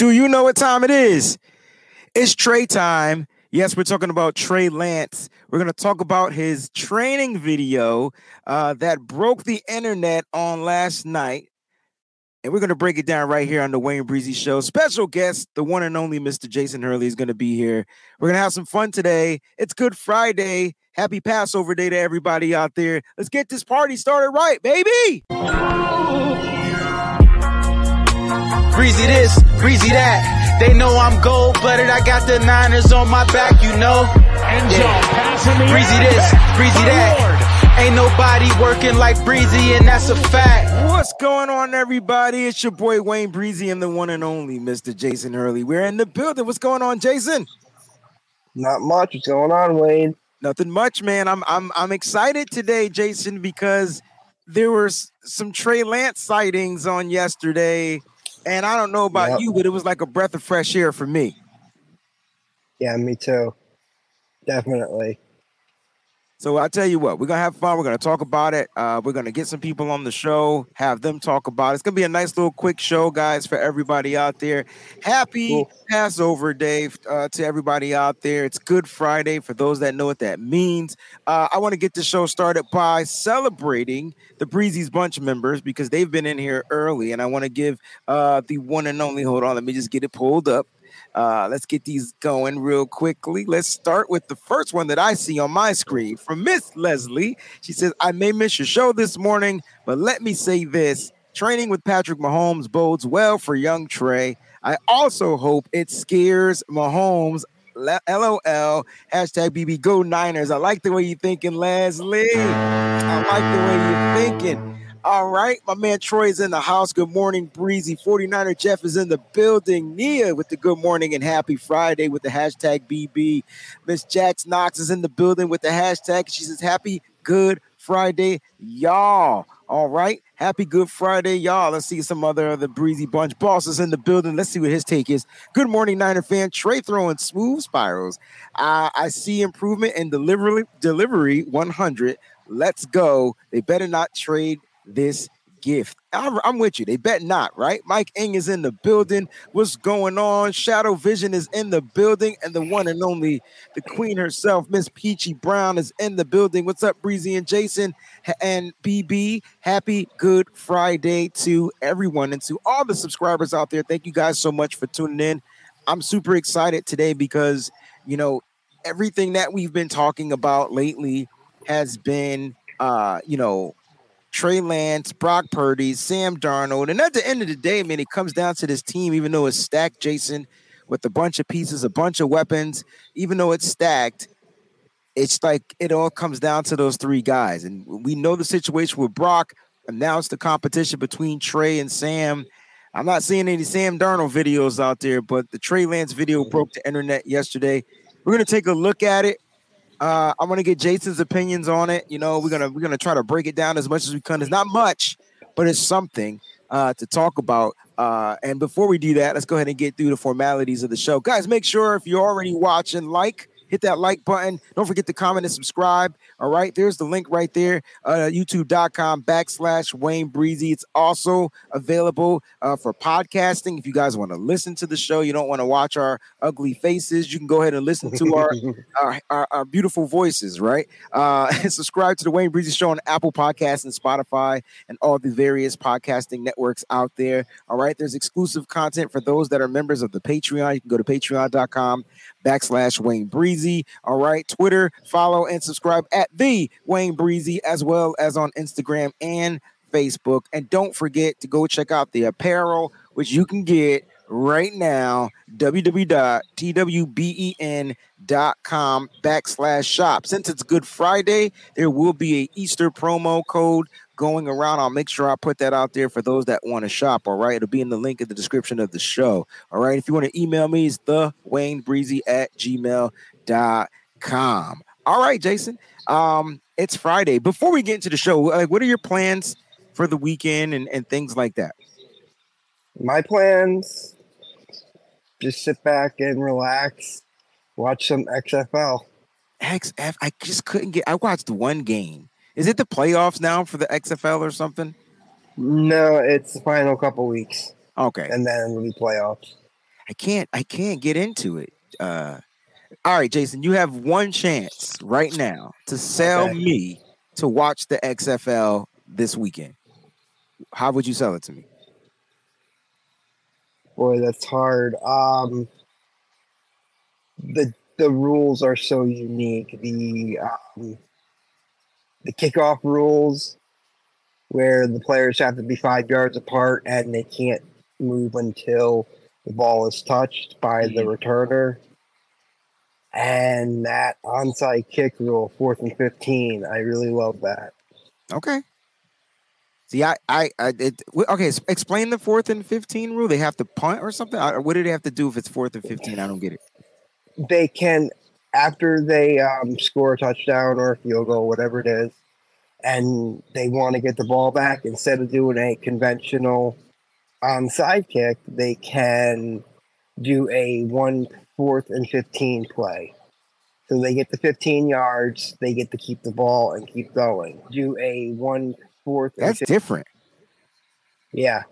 Do you know what time it is? It's Trey time. Yes, we're talking about Trey Lance. We're going to talk about his training video uh, that broke the internet on last night. And we're going to break it down right here on the Wayne Breezy Show. Special guest, the one and only Mr. Jason Hurley is going to be here. We're going to have some fun today. It's Good Friday. Happy Passover Day to everybody out there. Let's get this party started right, baby. Breezy this, breezy that. They know I'm gold blooded. I got the Niners on my back, you know. And Yeah. Breezy this, breezy that. Ain't nobody working like Breezy, and that's a fact. What's going on, everybody? It's your boy Wayne Breezy and the one and only Mr. Jason Hurley. We're in the building. What's going on, Jason? Not much. What's going on, Wayne? Nothing much, man. I'm I'm I'm excited today, Jason, because there were some Trey Lance sightings on yesterday and I don't know about yep. you, but it was like a breath of fresh air for me. Yeah, me too. Definitely. So I tell you what, we're gonna have fun. We're gonna talk about it. Uh, we're gonna get some people on the show, have them talk about it. It's gonna be a nice little quick show, guys, for everybody out there. Happy cool. Passover Day uh, to everybody out there. It's Good Friday for those that know what that means. Uh, I want to get the show started by celebrating the Breezy's Bunch members because they've been in here early, and I want to give uh, the one and only. Hold on, let me just get it pulled up. Uh, let's get these going real quickly. Let's start with the first one that I see on my screen from Miss Leslie. She says, I may miss your show this morning, but let me say this training with Patrick Mahomes bodes well for young Trey. I also hope it scares Mahomes. LOL. Hashtag BB Go Niners. I like the way you're thinking, Leslie. I like the way you're thinking. All right, my man Troy is in the house. Good morning, Breezy. 49er Jeff is in the building. Nia with the good morning and happy Friday with the hashtag BB. Miss Jax Knox is in the building with the hashtag. She says, Happy Good Friday, y'all. All right. Happy Good Friday, y'all. Let's see some other of the breezy bunch. Bosses in the building. Let's see what his take is. Good morning, Niner fan. Trey throwing smooth spirals. I see improvement in delivery, delivery 100. Let's go. They better not trade this gift. I'm, with you. They bet not, right? Mike Ing is in the building. What's going on? Shadow Vision is in the building, and the one and only, the queen herself, Miss Peachy Brown, is in the building. What's up, Breezy and Jason and BB? Happy Good Friday to everyone and to all the subscribers out there. Thank you guys so much for tuning in. I'm super excited today because you know everything that we've been talking about lately has been, uh, you know Trey Lance, Brock Purdy, Sam Darnold. And at the end of the day, man, it comes down to this team, even though it's stacked, Jason, with a bunch of pieces, a bunch of weapons, even though it's stacked, it's like it all comes down to those three guys. And we know the situation with Brock, announced the competition between Trey and Sam. I'm not seeing any Sam Darnold videos out there, but the Trey Lance video broke the internet yesterday. We're going to take a look at it. Uh, I want to get Jason's opinions on it. You know, we're gonna we're gonna try to break it down as much as we can. It's not much, but it's something uh, to talk about. Uh, and before we do that, let's go ahead and get through the formalities of the show, guys. Make sure if you're already watching, like, hit that like button. Don't forget to comment and subscribe. All right, there's the link right there, uh, youtube.com backslash Wayne Breezy. It's also available uh, for podcasting. If you guys want to listen to the show, you don't want to watch our ugly faces, you can go ahead and listen to our, our, our, our, beautiful voices, right? Uh, and subscribe to the Wayne Breezy Show on Apple Podcasts and Spotify and all the various podcasting networks out there. All right, there's exclusive content for those that are members of the Patreon. You can go to patreon.com backslash Wayne Breezy. All right. Twitter, follow and subscribe at the Wayne Breezy, as well as on Instagram and Facebook. And don't forget to go check out the apparel, which you can get right now www.twben.com backslash shop since it's good friday there will be a easter promo code going around i'll make sure i put that out there for those that want to shop all right it'll be in the link in the description of the show all right if you want to email me it's the wayne breezy at gmail.com all right jason um it's friday before we get into the show like what are your plans for the weekend and, and things like that my plans just sit back and relax, watch some XFL. XF, I just couldn't get. I watched one game. Is it the playoffs now for the XFL or something? No, it's the final couple weeks. Okay, and then it'll be playoffs. I can't I can't get into it. Uh all right, Jason, you have one chance right now to sell okay. me to watch the XFL this weekend. How would you sell it to me? Boy, that's hard. Um the the rules are so unique. The um, the kickoff rules, where the players have to be five yards apart and they can't move until the ball is touched by the mm-hmm. returner. And that onside kick rule, fourth and fifteen, I really love that. Okay. See, I, I, I it, okay. Explain the fourth and fifteen rule. They have to punt or something. What do they have to do if it's fourth and fifteen? I don't get it they can after they um, score a touchdown or a field goal, whatever it is, and they want to get the ball back instead of doing a conventional onside kick, they can do a one fourth and fifteen play. So they get the 15 yards, they get to keep the ball and keep going. Do a one fourth. That's 15. different. Yeah,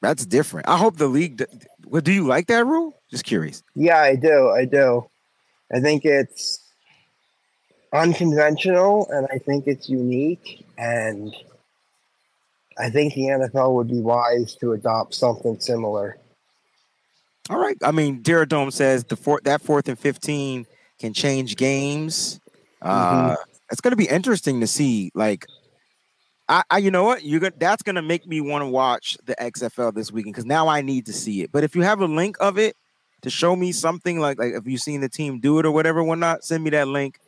that's different. I hope the league. Well, do you like that rule? Just curious. Yeah, I do. I do. I think it's unconventional and I think it's unique. And I think the NFL would be wise to adopt something similar. All right. I mean, Dome says the four, that fourth and 15 can change games. Uh, mm-hmm. It's going to be interesting to see, like, I, I, you know what? You're gonna that's gonna make me want to watch the XFL this weekend because now I need to see it. But if you have a link of it to show me something like like if you've seen the team do it or whatever, whatnot, send me that link.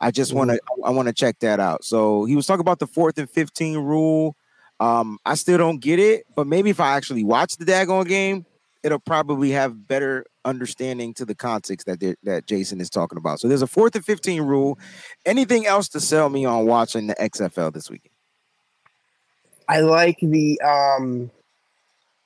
I just want to mm-hmm. I want to check that out. So he was talking about the fourth and fifteen rule. Um, I still don't get it, but maybe if I actually watch the daggone game, it'll probably have better understanding to the context that that Jason is talking about. So there's a fourth and fifteen rule. Anything else to sell me on watching the XFL this weekend? I like the um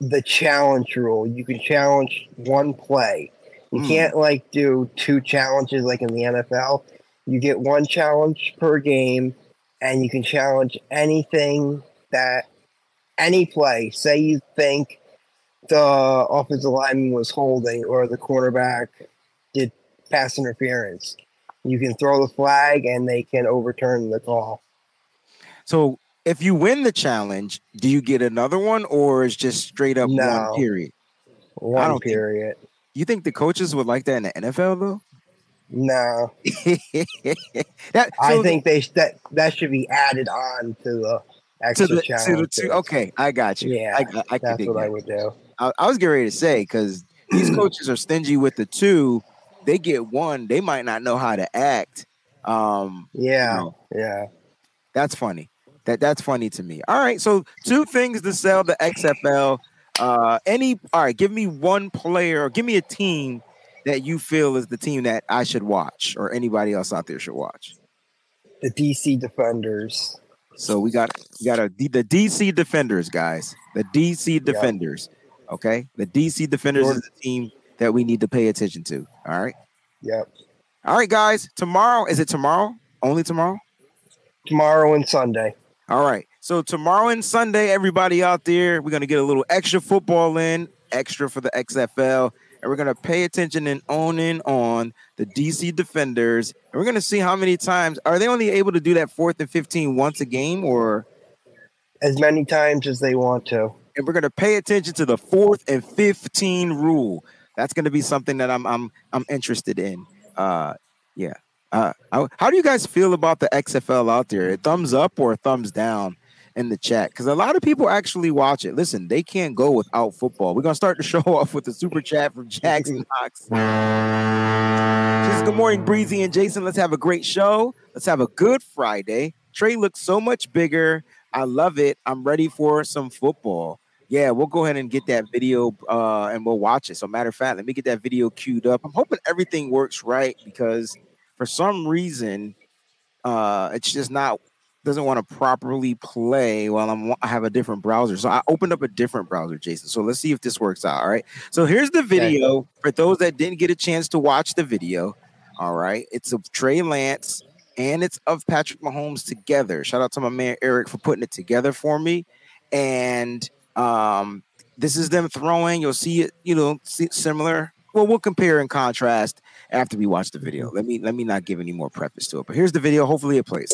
the challenge rule. You can challenge one play. You mm. can't like do two challenges like in the NFL. You get one challenge per game, and you can challenge anything that any play. Say you think the offensive lineman was holding or the quarterback did pass interference. You can throw the flag and they can overturn the call. So if you win the challenge, do you get another one or is just straight up no. one period? One I don't period. Think, you think the coaches would like that in the NFL though? No. that, so I think they that that should be added on to the extra to the, to the two, Okay, I got you. Yeah, I, I, that's what that. I would do. I, I was getting ready to say because these coaches are stingy with the two. They get one, they might not know how to act. Um, yeah, you know, yeah, that's funny. That that's funny to me. All right, so two things to sell the XFL. Uh, any all right, give me one player or give me a team that you feel is the team that I should watch or anybody else out there should watch. The DC Defenders. So we got we got a the DC Defenders, guys. The DC Defenders. Yep. Okay, the DC Defenders is the team that we need to pay attention to. All right. Yep. All right, guys. Tomorrow is it tomorrow? Only tomorrow? Tomorrow and Sunday. All right. So tomorrow and Sunday, everybody out there, we're gonna get a little extra football in, extra for the XFL, and we're gonna pay attention and own in on the DC Defenders, and we're gonna see how many times are they only able to do that fourth and fifteen once a game, or as many times as they want to. And we're gonna pay attention to the fourth and fifteen rule. That's gonna be something that I'm I'm I'm interested in. Uh, yeah. How do you guys feel about the XFL out there? A thumbs up or thumbs down in the chat? Because a lot of people actually watch it. Listen, they can't go without football. We're gonna start the show off with a super chat from Jackson Knox. Just good morning, Breezy and Jason. Let's have a great show. Let's have a good Friday. Trey looks so much bigger. I love it. I'm ready for some football. Yeah, we'll go ahead and get that video uh, and we'll watch it. So, matter of fact, let me get that video queued up. I'm hoping everything works right because for some reason, uh, it's just not doesn't want to properly play while I'm I have a different browser. So I opened up a different browser, Jason. So let's see if this works out. All right. So here's the video okay. for those that didn't get a chance to watch the video. All right. It's of Trey Lance and it's of Patrick Mahomes together. Shout out to my man Eric for putting it together for me. And um this is them throwing. You'll see it, you know, similar. Well, we'll compare and contrast after we watch the video. Let me let me not give any more preface to it. But here's the video. Hopefully, it plays.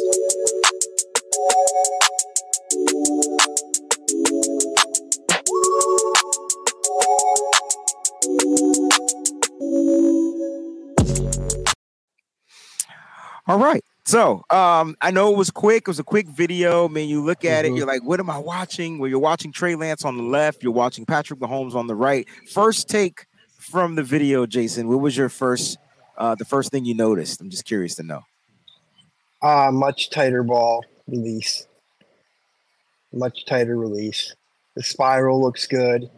All right. So um, I know it was quick. It was a quick video. I mean, you look at mm-hmm. it, you're like, what am I watching? Well, you're watching Trey Lance on the left, you're watching Patrick Mahomes on the right. First take from the video, Jason. What was your first uh, the first thing you noticed? I'm just curious to know. Uh much tighter ball release. Much tighter release. The spiral looks good.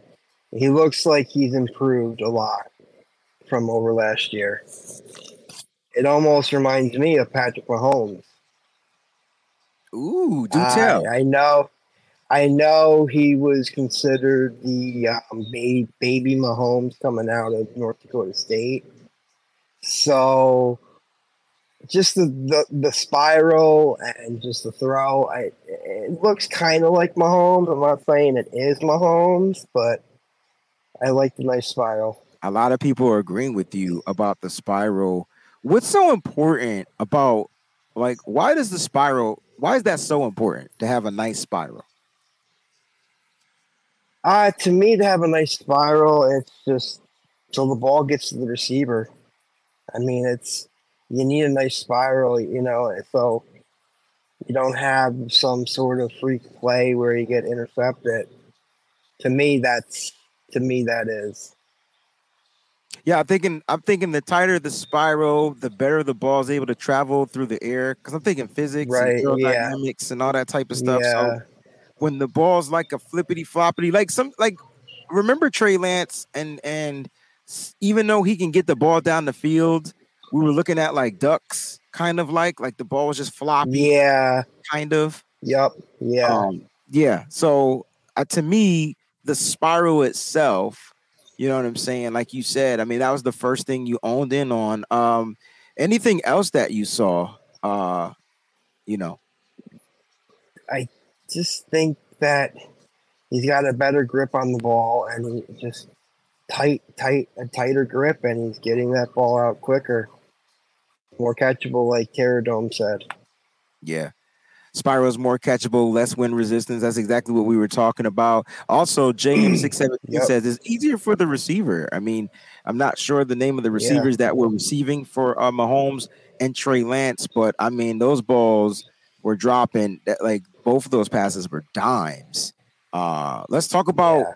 He looks like he's improved a lot from over last year it almost reminds me of Patrick Mahomes. Ooh, do tell. I, I know, I know he was considered the um, baby, baby Mahomes coming out of North Dakota State. So, just the, the, the spiral and just the throw, I, it looks kind of like Mahomes. I'm not saying it is Mahomes, but I like the nice spiral. A lot of people are agreeing with you about the spiral what's so important about like why does the spiral why is that so important to have a nice spiral uh to me to have a nice spiral it's just so the ball gets to the receiver i mean it's you need a nice spiral you know so you don't have some sort of freak play where you get intercepted to me that's to me that is yeah, I'm thinking. I'm thinking the tighter the spiral, the better the ball is able to travel through the air. Because I'm thinking physics, right? And yeah. dynamics, and all that type of stuff. Yeah. So when the ball's like a flippity floppity, like some like remember Trey Lance and and even though he can get the ball down the field, we were looking at like ducks, kind of like like the ball was just floppy. Yeah, kind of. Yep. Yeah. Um, yeah. So uh, to me, the spiral itself you know what I'm saying? Like you said, I mean, that was the first thing you owned in on. Um, anything else that you saw, uh, you know? I just think that he's got a better grip on the ball and he just tight, tight, a tighter grip, and he's getting that ball out quicker, more catchable, like Terradome said. Yeah. Spiral is more catchable, less wind resistance. That's exactly what we were talking about. Also, JM617 yep. says it's easier for the receiver. I mean, I'm not sure the name of the receivers yeah. that were receiving for uh, Mahomes and Trey Lance, but I mean, those balls were dropping that like both of those passes were dimes. Uh, let's talk about yeah.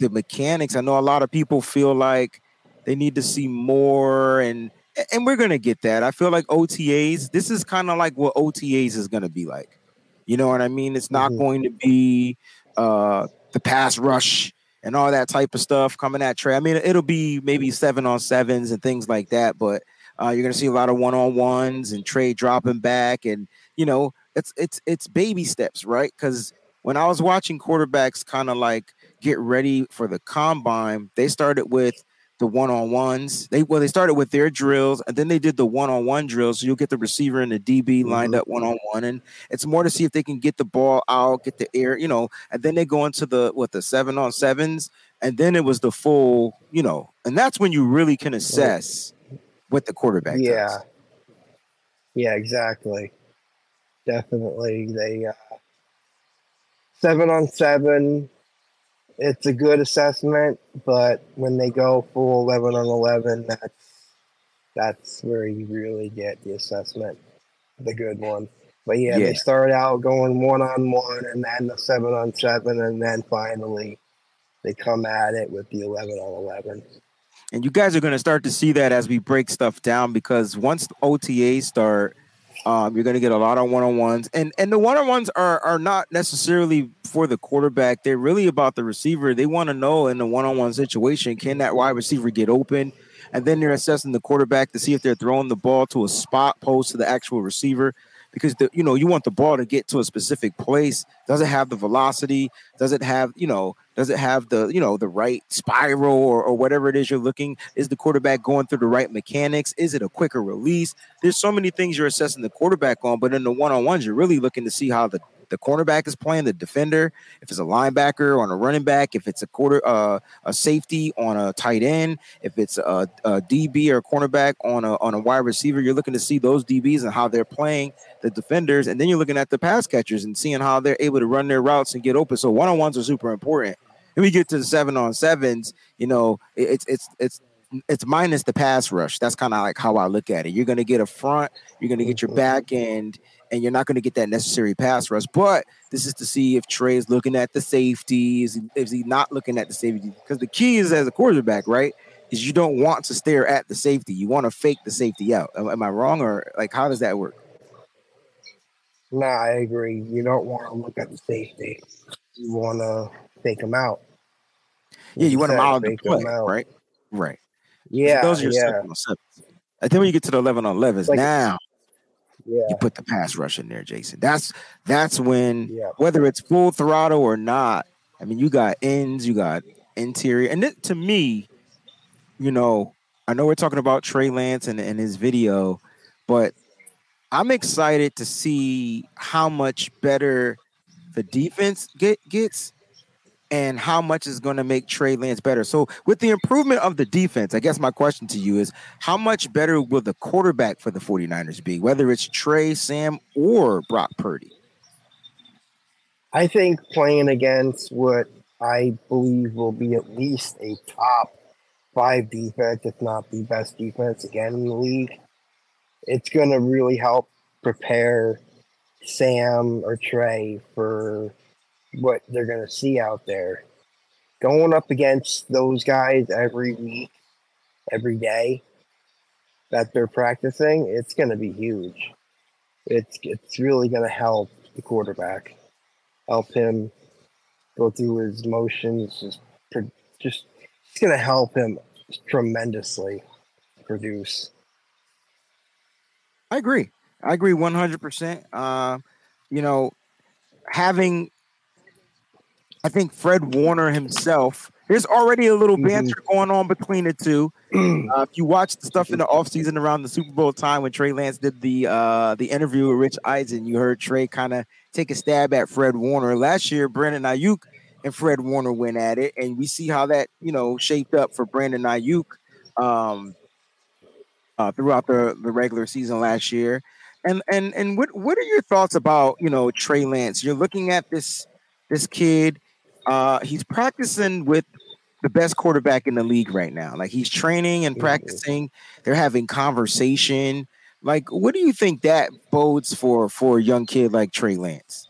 the mechanics. I know a lot of people feel like they need to see more and and we're gonna get that. I feel like OTAs. This is kind of like what OTAs is gonna be like. You know what I mean? It's not mm-hmm. going to be uh, the pass rush and all that type of stuff coming at Trey. I mean, it'll be maybe seven on sevens and things like that, but uh, you're gonna see a lot of one on ones and Trey dropping back, and you know, it's it's it's baby steps, right? Because when I was watching quarterbacks kind of like get ready for the combine, they started with the one on ones. They well, they started with their drills and then they did the one on one drills. So you'll get the receiver and the DB lined mm-hmm. up one on one, and it's more to see if they can get the ball out, get the air, you know. And then they go into the what the seven on sevens, and then it was the full, you know, and that's when you really can assess what the quarterback. Yeah, does. yeah, exactly. Definitely, they uh, seven on seven it's a good assessment, but when they go full eleven on eleven, that's that's where you really get the assessment, the good one. But yeah, yeah. they start out going one on one, and then the seven on seven, and then finally they come at it with the eleven on eleven. And you guys are going to start to see that as we break stuff down because once OTAs start um, you're going to get a lot of one-on-ones, and and the one-on-ones are are not necessarily for the quarterback. They're really about the receiver. They want to know in the one-on-one situation, can that wide receiver get open? And then they're assessing the quarterback to see if they're throwing the ball to a spot post to the actual receiver because the, you know you want the ball to get to a specific place. Does it have the velocity? Does it have you know? Does it have the you know the right spiral or, or whatever it is you're looking? Is the quarterback going through the right mechanics? Is it a quicker release? There's so many things you're assessing the quarterback on, but in the one on ones, you're really looking to see how the the cornerback is playing, the defender, if it's a linebacker on a running back, if it's a quarter uh, a safety on a tight end, if it's a, a DB or a cornerback on a on a wide receiver, you're looking to see those DBs and how they're playing the defenders, and then you're looking at the pass catchers and seeing how they're able to run their routes and get open. So one on ones are super important. And we get to the seven on sevens, you know, it's it's it's it's minus the pass rush. That's kind of like how I look at it. You're going to get a front, you're going to get your mm-hmm. back end, and you're not going to get that necessary pass rush. But this is to see if Trey's looking at the safeties, is he not looking at the safety? Because the key is as a quarterback, right? Is you don't want to stare at the safety. You want to fake the safety out. Am, am I wrong, or like how does that work? Nah, I agree. You don't want to look at the safety. You want to fake them out. Yeah, you want them out of the play, right? Right. Yeah, those are your yeah. seven on. And then when you get to the eleven on elevens, like, now yeah. you put the pass rush in there, Jason. That's that's when yeah. whether it's full throttle or not. I mean, you got ends, you got interior, and then, to me, you know, I know we're talking about Trey Lance and, and his video, but I'm excited to see how much better the defense get gets and how much is going to make Trey Lance better. So, with the improvement of the defense, I guess my question to you is how much better will the quarterback for the 49ers be, whether it's Trey, Sam, or Brock Purdy? I think playing against what I believe will be at least a top five defense, if not the best defense again in the league, it's going to really help prepare Sam or Trey for what they're going to see out there. Going up against those guys every week, every day that they're practicing, it's going to be huge. It's it's really going to help the quarterback, help him go through his motions. Just just it's going to help him tremendously produce. I agree. I agree 100%. Uh, you know, having I think Fred Warner himself. There's already a little mm-hmm. banter mm-hmm. going on between the two. Uh, if you watch the stuff in the offseason around the Super Bowl time when Trey Lance did the uh, the interview with Rich Eisen, you heard Trey kind of take a stab at Fred Warner. Last year, Brandon Aiyuk and Fred Warner went at it, and we see how that you know shaped up for Brandon Aiyuk um, uh, throughout the, the regular season last year. And and and what what are your thoughts about you know Trey Lance? You're looking at this this kid uh, he's practicing with the best quarterback in the league right now. Like he's training and practicing. They're having conversation. Like, what do you think that bodes for for a young kid like Trey Lance?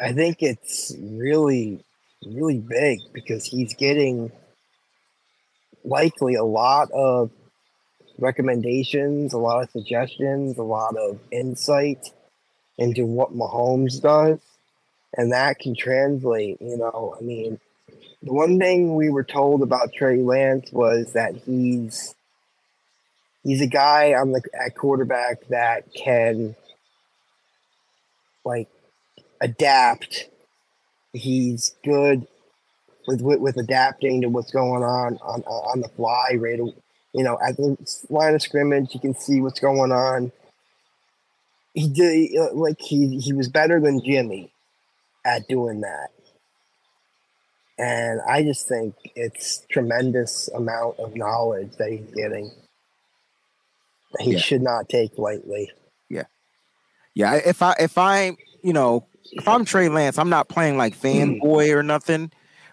I think it's really, really big because he's getting likely a lot of recommendations, a lot of suggestions, a lot of insight into what Mahomes does and that can translate. You know, I mean, the one thing we were told about Trey Lance was that he's he's a guy on the at quarterback that can like adapt. He's good with, with, adapting to what's going on on on the fly. Right, you know, at the line of scrimmage, you can see what's going on. He did like he he was better than Jimmy at doing that. And I just think it's tremendous amount of knowledge that he's getting that he yeah. should not take lightly. Yeah. Yeah. If I if I, you know, if I'm Trey Lance, I'm not playing like mm. fanboy or nothing,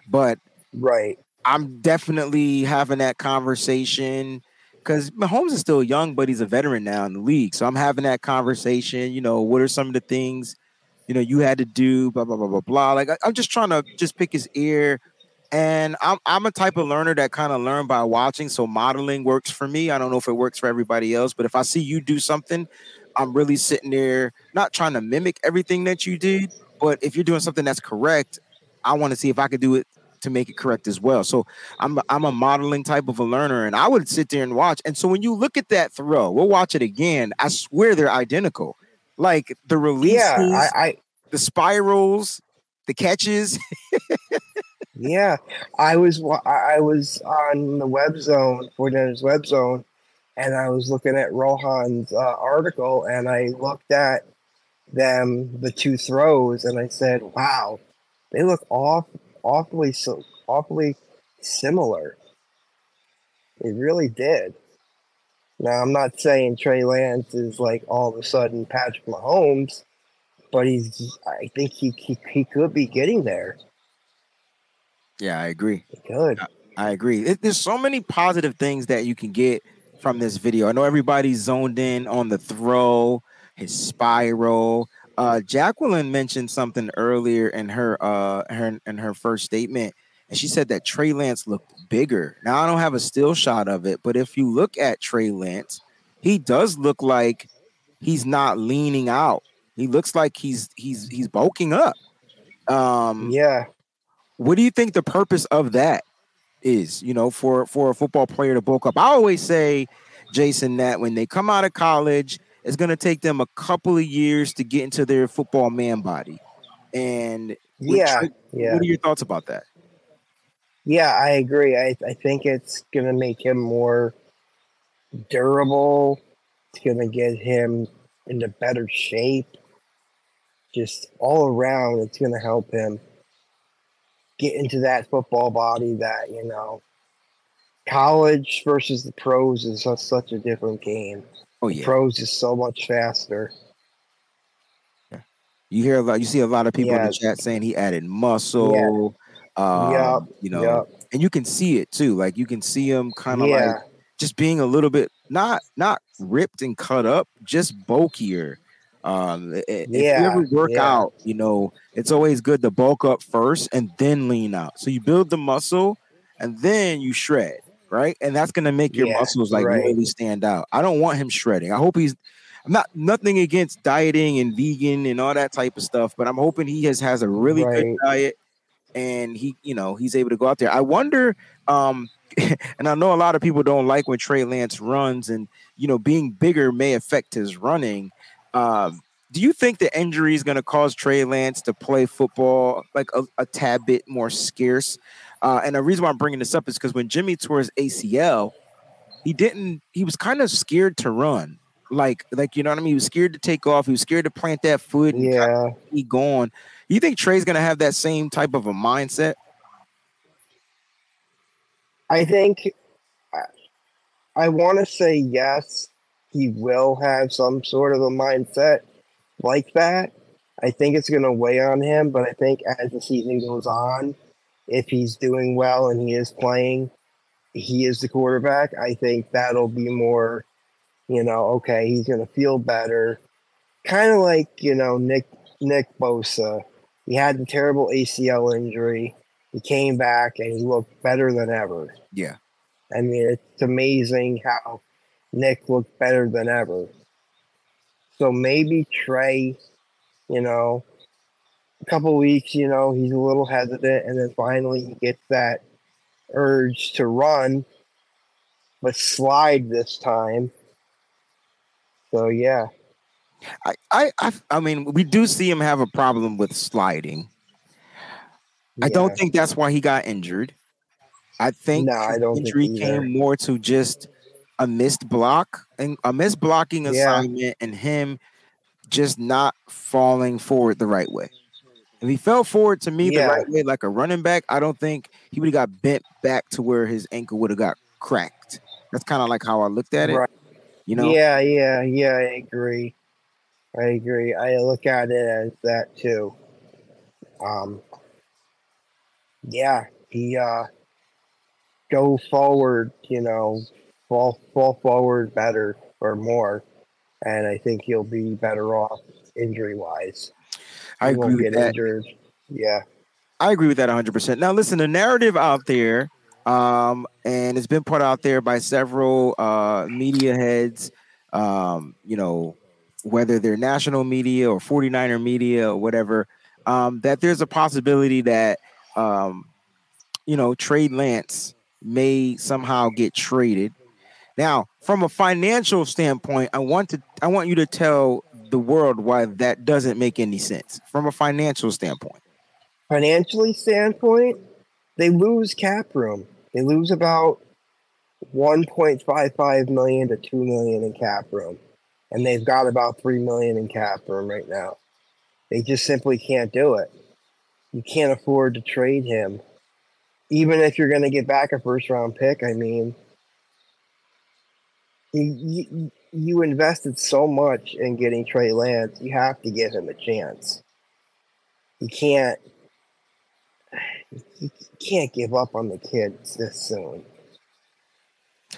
but right. I'm definitely having that conversation because Mahomes is still young, but he's a veteran now in the league. So I'm having that conversation. You know, what are some of the things you know, you had to do blah blah blah blah blah. Like I, am just trying to just pick his ear. And I'm I'm a type of learner that kind of learn by watching. So modeling works for me. I don't know if it works for everybody else, but if I see you do something, I'm really sitting there not trying to mimic everything that you did, but if you're doing something that's correct, I want to see if I could do it to make it correct as well. So I'm I'm a modeling type of a learner, and I would sit there and watch. And so when you look at that throw, we'll watch it again. I swear they're identical. Like the release, yeah, I, I the spirals, the catches. yeah, I was I was on the web zone, 49ers web zone, and I was looking at Rohan's uh, article, and I looked at them the two throws, and I said, "Wow, they look off awfully so awfully similar." They really did. Now, I'm not saying Trey Lance is like all of a sudden Patrick Mahomes, but he's. I think he he, he could be getting there. Yeah, I agree. He could. I, I agree. It, there's so many positive things that you can get from this video. I know everybody's zoned in on the throw, his spiral. Uh, Jacqueline mentioned something earlier in her uh her in her first statement, and she said that Trey Lance looked bigger. Now I don't have a still shot of it, but if you look at Trey Lance, he does look like he's not leaning out. He looks like he's he's he's bulking up. Um, yeah. What do you think the purpose of that is? You know, for for a football player to bulk up. I always say, Jason, that when they come out of college it's going to take them a couple of years to get into their football man body. And yeah, yeah. What are your thoughts about that? Yeah, I agree. I, I think it's going to make him more durable. It's going to get him into better shape. Just all around, it's going to help him get into that football body that, you know, college versus the pros is such a different game. Oh yeah, pros is so much faster. Yeah. You hear a lot. You see a lot of people yeah. in the chat saying he added muscle. Yeah. Um, you know, yep. and you can see it too. Like you can see him kind of yeah. like just being a little bit not not ripped and cut up, just bulkier. Um, if yeah, you ever work yeah. out, you know, it's always good to bulk up first and then lean out. So you build the muscle and then you shred right? And that's gonna make your yeah, muscles like right. really stand out. I don't want him shredding. I hope he's I'm not nothing against dieting and vegan and all that type of stuff, but I'm hoping he has has a really right. good diet and he, you know, he's able to go out there. I wonder, um, and I know a lot of people don't like when Trey Lance runs, and you know, being bigger may affect his running. Um, do you think the injury is going to cause Trey Lance to play football like a, a tad bit more scarce? Uh, and the reason why I'm bringing this up is because when Jimmy tore his ACL, he didn't. He was kind of scared to run. Like, like you know what I mean. He was scared to take off. He was scared to plant that foot. And yeah, he gone. You think Trey's gonna have that same type of a mindset? I think. I want to say yes. He will have some sort of a mindset like that. I think it's going to weigh on him, but I think as the season goes on, if he's doing well and he is playing, he is the quarterback. I think that'll be more, you know, okay, he's going to feel better. Kind of like, you know, Nick Nick Bosa. He had the terrible ACL injury. He came back and he looked better than ever. Yeah. I mean, it's amazing how Nick looked better than ever. So maybe Trey, you know, a couple weeks, you know, he's a little hesitant, and then finally he gets that urge to run, but slide this time. So yeah. I, I, I, I mean, we do see him have a problem with sliding. Yeah. I don't think that's why he got injured. I think no, I don't injury came more to just a missed block and a missed blocking yeah. assignment and him just not falling forward the right way. If he fell forward to me yeah. the right way, like a running back, I don't think he would have got bent back to where his ankle would have got cracked. That's kind of like how I looked at it. Right. You know? Yeah, yeah, yeah. I agree. I agree. I look at it as that too. Um. Yeah, he uh go forward. You know, fall fall forward better or more, and I think he'll be better off injury wise. I agree with that. Injured. Yeah. I agree with that 100%. Now, listen, the narrative out there, um, and it's been put out there by several uh, media heads, um, you know, whether they're national media or 49er media or whatever, um, that there's a possibility that, um, you know, Trey Lance may somehow get traded. Now, from a financial standpoint, I want to I want you to tell the world why that doesn't make any sense from a financial standpoint. Financially standpoint, they lose cap room. They lose about 1.55 million to 2 million in cap room. And they've got about three million in cap room right now. They just simply can't do it. You can't afford to trade him, even if you're going to get back a first round pick. I mean, you, you you invested so much in getting Trey Lance. You have to give him a chance. You can't. You can't give up on the kids this soon.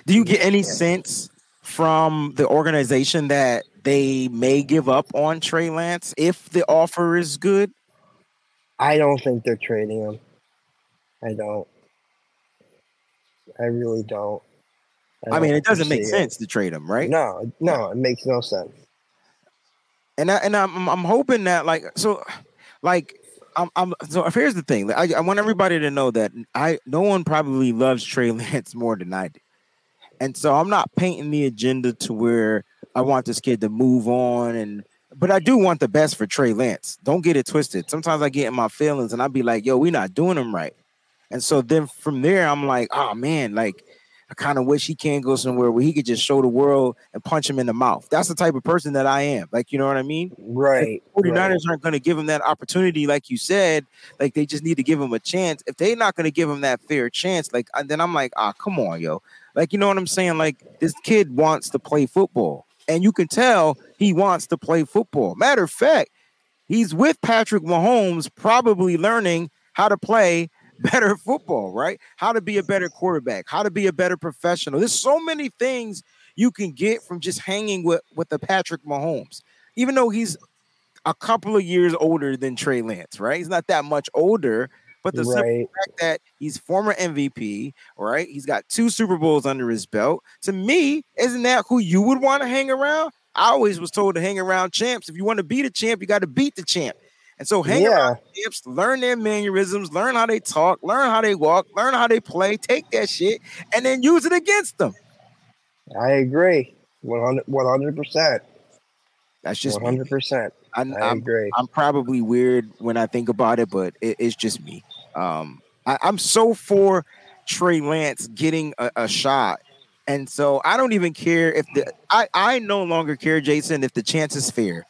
Do you get any sense from the organization that they may give up on Trey Lance if the offer is good? I don't think they're trading him. I don't. I really don't. I, I mean, it doesn't make sense to trade him, right? No, no, it makes no sense. And I, and I'm I'm hoping that like so, like I'm, I'm so here's the thing. I, I want everybody to know that I no one probably loves Trey Lance more than I do. And so I'm not painting the agenda to where I want this kid to move on and but I do want the best for Trey Lance. Don't get it twisted. Sometimes I get in my feelings and I'd be like, yo, we're not doing him right. And so then from there, I'm like, oh man, like I kind of wish he can go somewhere where he could just show the world and punch him in the mouth. That's the type of person that I am. Like, you know what I mean? Right. If 49ers right. aren't going to give him that opportunity, like you said. Like, they just need to give him a chance. If they're not going to give him that fair chance, like, then I'm like, ah, come on, yo. Like, you know what I'm saying? Like, this kid wants to play football. And you can tell he wants to play football. Matter of fact, he's with Patrick Mahomes, probably learning how to play better football, right? How to be a better quarterback, how to be a better professional. There's so many things you can get from just hanging with with the Patrick Mahomes. Even though he's a couple of years older than Trey Lance, right? He's not that much older, but the right. fact that he's former MVP, right? He's got two Super Bowls under his belt. To me, isn't that who you would want to hang around? I always was told to hang around champs. If you want to beat a champ, you got to beat the champ. And so hang yeah. around champs, learn their mannerisms, learn how they talk, learn how they walk, learn how they play, take that shit, and then use it against them. I agree. 100 percent. That's just 100 percent. I, I agree. I'm probably weird when I think about it, but it, it's just me. Um, I, am so for Trey Lance getting a, a, shot, and so I don't even care if the I I no longer care, Jason, if the chance is fair.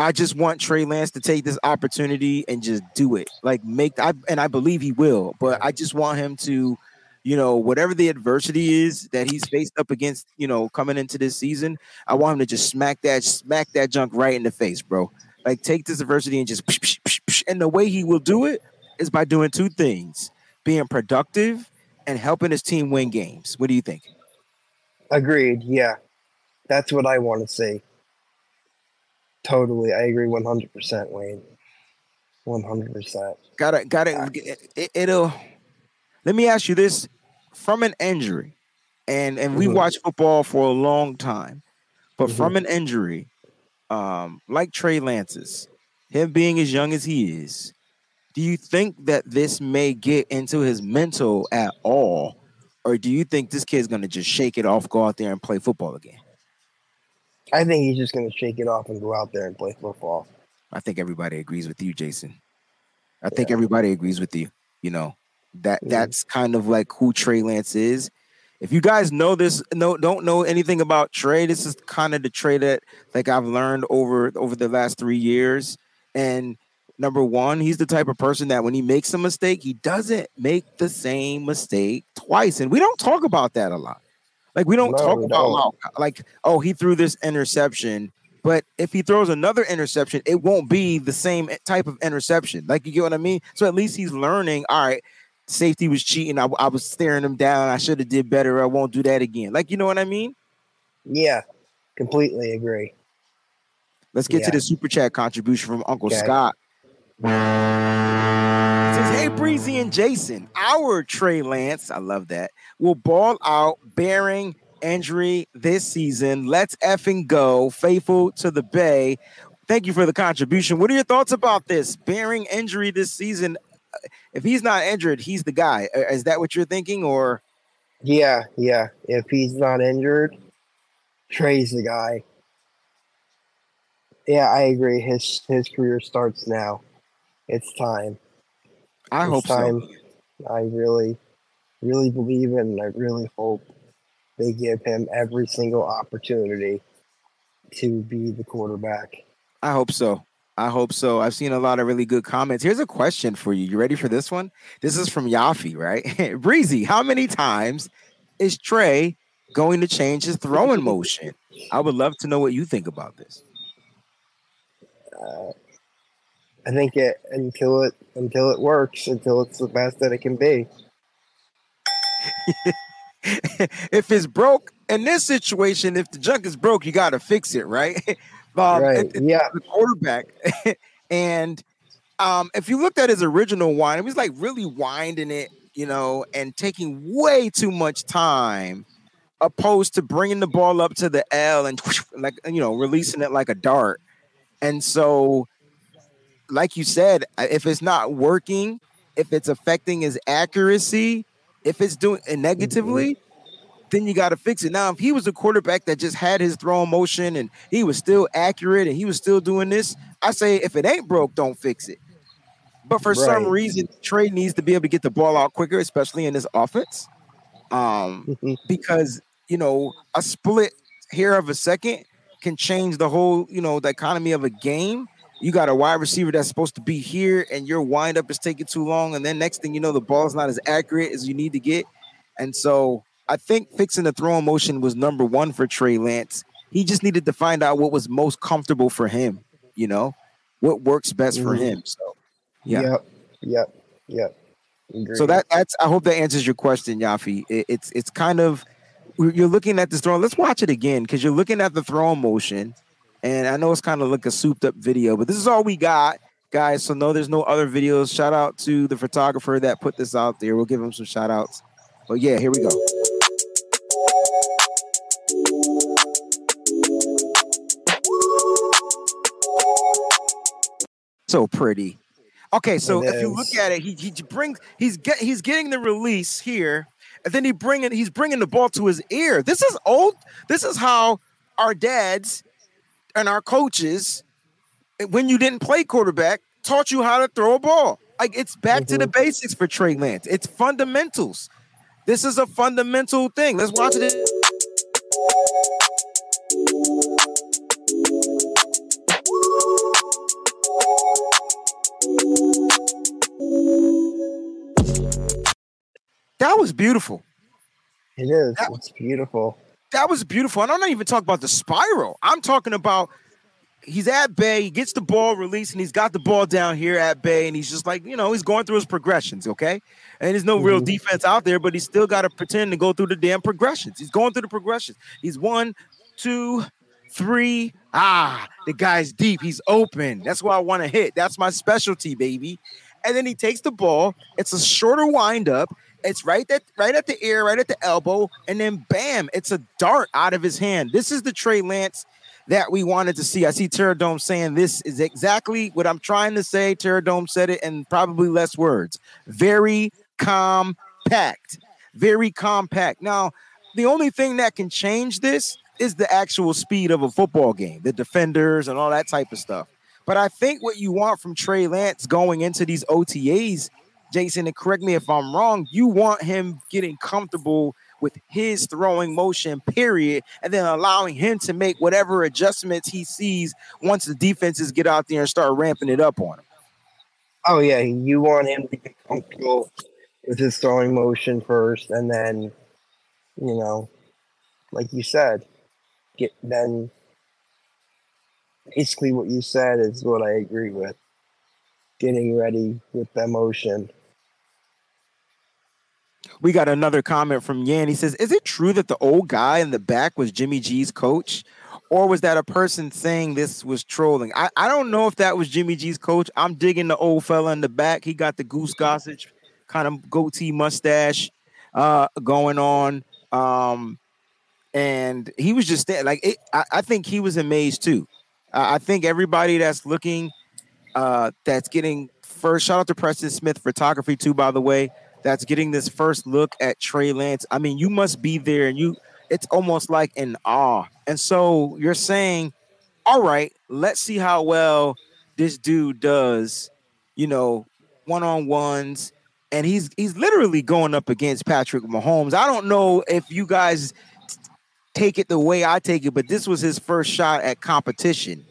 I just want Trey Lance to take this opportunity and just do it. Like make I and I believe he will, but I just want him to, you know, whatever the adversity is that he's faced up against, you know, coming into this season, I want him to just smack that smack that junk right in the face, bro. Like take this adversity and just and the way he will do it is by doing two things: being productive and helping his team win games. What do you think? Agreed. Yeah. That's what I want to see. Totally, I agree one hundred percent, Wayne. One hundred percent. Got it. Got it. It'll. Let me ask you this: from an injury, and and we mm-hmm. watch football for a long time, but mm-hmm. from an injury, um, like Trey Lance's, him being as young as he is, do you think that this may get into his mental at all, or do you think this kid's gonna just shake it off, go out there and play football again? I think he's just going to shake it off and go out there and play football. I think everybody agrees with you, Jason. I think everybody agrees with you. You know that mm-hmm. that's kind of like who Trey Lance is. If you guys know this, no, don't know anything about Trey. This is kind of the Trey that like I've learned over over the last three years. And number one, he's the type of person that when he makes a mistake, he doesn't make the same mistake twice. And we don't talk about that a lot. Like we don't no, talk about like oh he threw this interception, but if he throws another interception, it won't be the same type of interception. Like you get what I mean? So at least he's learning. All right, safety was cheating. I, I was staring him down. I should have did better. I won't do that again. Like you know what I mean? Yeah, completely agree. Let's get yeah. to the super chat contribution from Uncle okay. Scott. It says, "Hey Breezy and Jason, our Trey Lance, I love that will ball out bearing injury this season. Let's effing go. Faithful to the Bay. Thank you for the contribution. What are your thoughts about this? Bearing injury this season. If he's not injured, he's the guy. Uh, is that what you're thinking? Or yeah, yeah. If he's not injured, Trey's the guy. Yeah, I agree. His his career starts now. It's time. I it's hope time. so. I really really believe in and I really hope they give him every single opportunity to be the quarterback. I hope so. I hope so. I've seen a lot of really good comments. Here's a question for you. You ready for this one? This is from Yafi, right? Breezy, how many times is Trey going to change his throwing motion? I would love to know what you think about this. Uh, I think it until it until it works, until it's the best that it can be. if it's broke in this situation, if the junk is broke, you got to fix it, right? um, right. It, yeah. The quarterback, and um, if you looked at his original wind, he was like really winding it, you know, and taking way too much time, opposed to bringing the ball up to the L and like you know releasing it like a dart. And so, like you said, if it's not working, if it's affecting his accuracy, if it's doing it negatively, mm-hmm. then you got to fix it. Now, if he was a quarterback that just had his throwing motion and he was still accurate and he was still doing this, I say if it ain't broke, don't fix it. But for right. some reason, Trey needs to be able to get the ball out quicker, especially in this offense. Um, mm-hmm. because you know, a split here of a second can change the whole, you know, the economy of a game you got a wide receiver that's supposed to be here and your windup is taking too long. And then next thing you know, the ball's not as accurate as you need to get. And so I think fixing the throwing motion was number one for Trey Lance. He just needed to find out what was most comfortable for him, you know, what works best for mm-hmm. him. So yeah. Yep. Yep. Yep. So that that's I hope that answers your question, Yafi. It, it's it's kind of you're looking at this throw. Let's watch it again because you're looking at the throwing motion and I know it's kind of like a souped up video, but this is all we got, guys. So no, there's no other videos. Shout out to the photographer that put this out there. We'll give him some shout outs. But yeah, here we go. So pretty. Okay, so if you look at it, he, he brings he's get he's getting the release here, and then he bringing he's bringing the ball to his ear. This is old. This is how our dads and our coaches, when you didn't play quarterback, taught you how to throw a ball. Like it's back mm-hmm. to the mm-hmm. basics for Trey Lance. It's fundamentals. This is a fundamental thing. Let's watch it. That was beautiful. It is. That, it's beautiful that was beautiful. And I'm not even talking about the spiral. I'm talking about he's at bay, he gets the ball released, and he's got the ball down here at bay, and he's just like, you know, he's going through his progressions, okay? And there's no mm-hmm. real defense out there, but he's still got to pretend to go through the damn progressions. He's going through the progressions. He's one, two, three. Ah, the guy's deep. He's open. That's why I want to hit. That's my specialty, baby. And then he takes the ball. It's a shorter windup. It's right at right at the ear, right at the elbow, and then bam, it's a dart out of his hand. This is the Trey Lance that we wanted to see. I see Terradome saying this is exactly what I'm trying to say. Terradome said it in probably less words. Very compact. Very compact. Now, the only thing that can change this is the actual speed of a football game, the defenders and all that type of stuff. But I think what you want from Trey Lance going into these OTAs Jason, and correct me if I'm wrong, you want him getting comfortable with his throwing motion, period, and then allowing him to make whatever adjustments he sees once the defenses get out there and start ramping it up on him. Oh yeah, you want him to get comfortable with his throwing motion first, and then, you know, like you said, get then. Basically, what you said is what I agree with. Getting ready with the motion we got another comment from Yan. He says, Is it true that the old guy in the back was Jimmy G's coach? Or was that a person saying this was trolling? I, I don't know if that was Jimmy G's coach. I'm digging the old fella in the back. He got the Goose Gossage kind of goatee mustache uh, going on. Um, and he was just there. Like, it, I, I, think he was amazed too. I think everybody that's looking, uh, that's getting first, shout out to Preston Smith Photography too, by the way that's getting this first look at Trey Lance. I mean, you must be there and you it's almost like in awe. And so you're saying, all right, let's see how well this dude does, you know, one-on-ones. And he's he's literally going up against Patrick Mahomes. I don't know if you guys take it the way I take it, but this was his first shot at competition.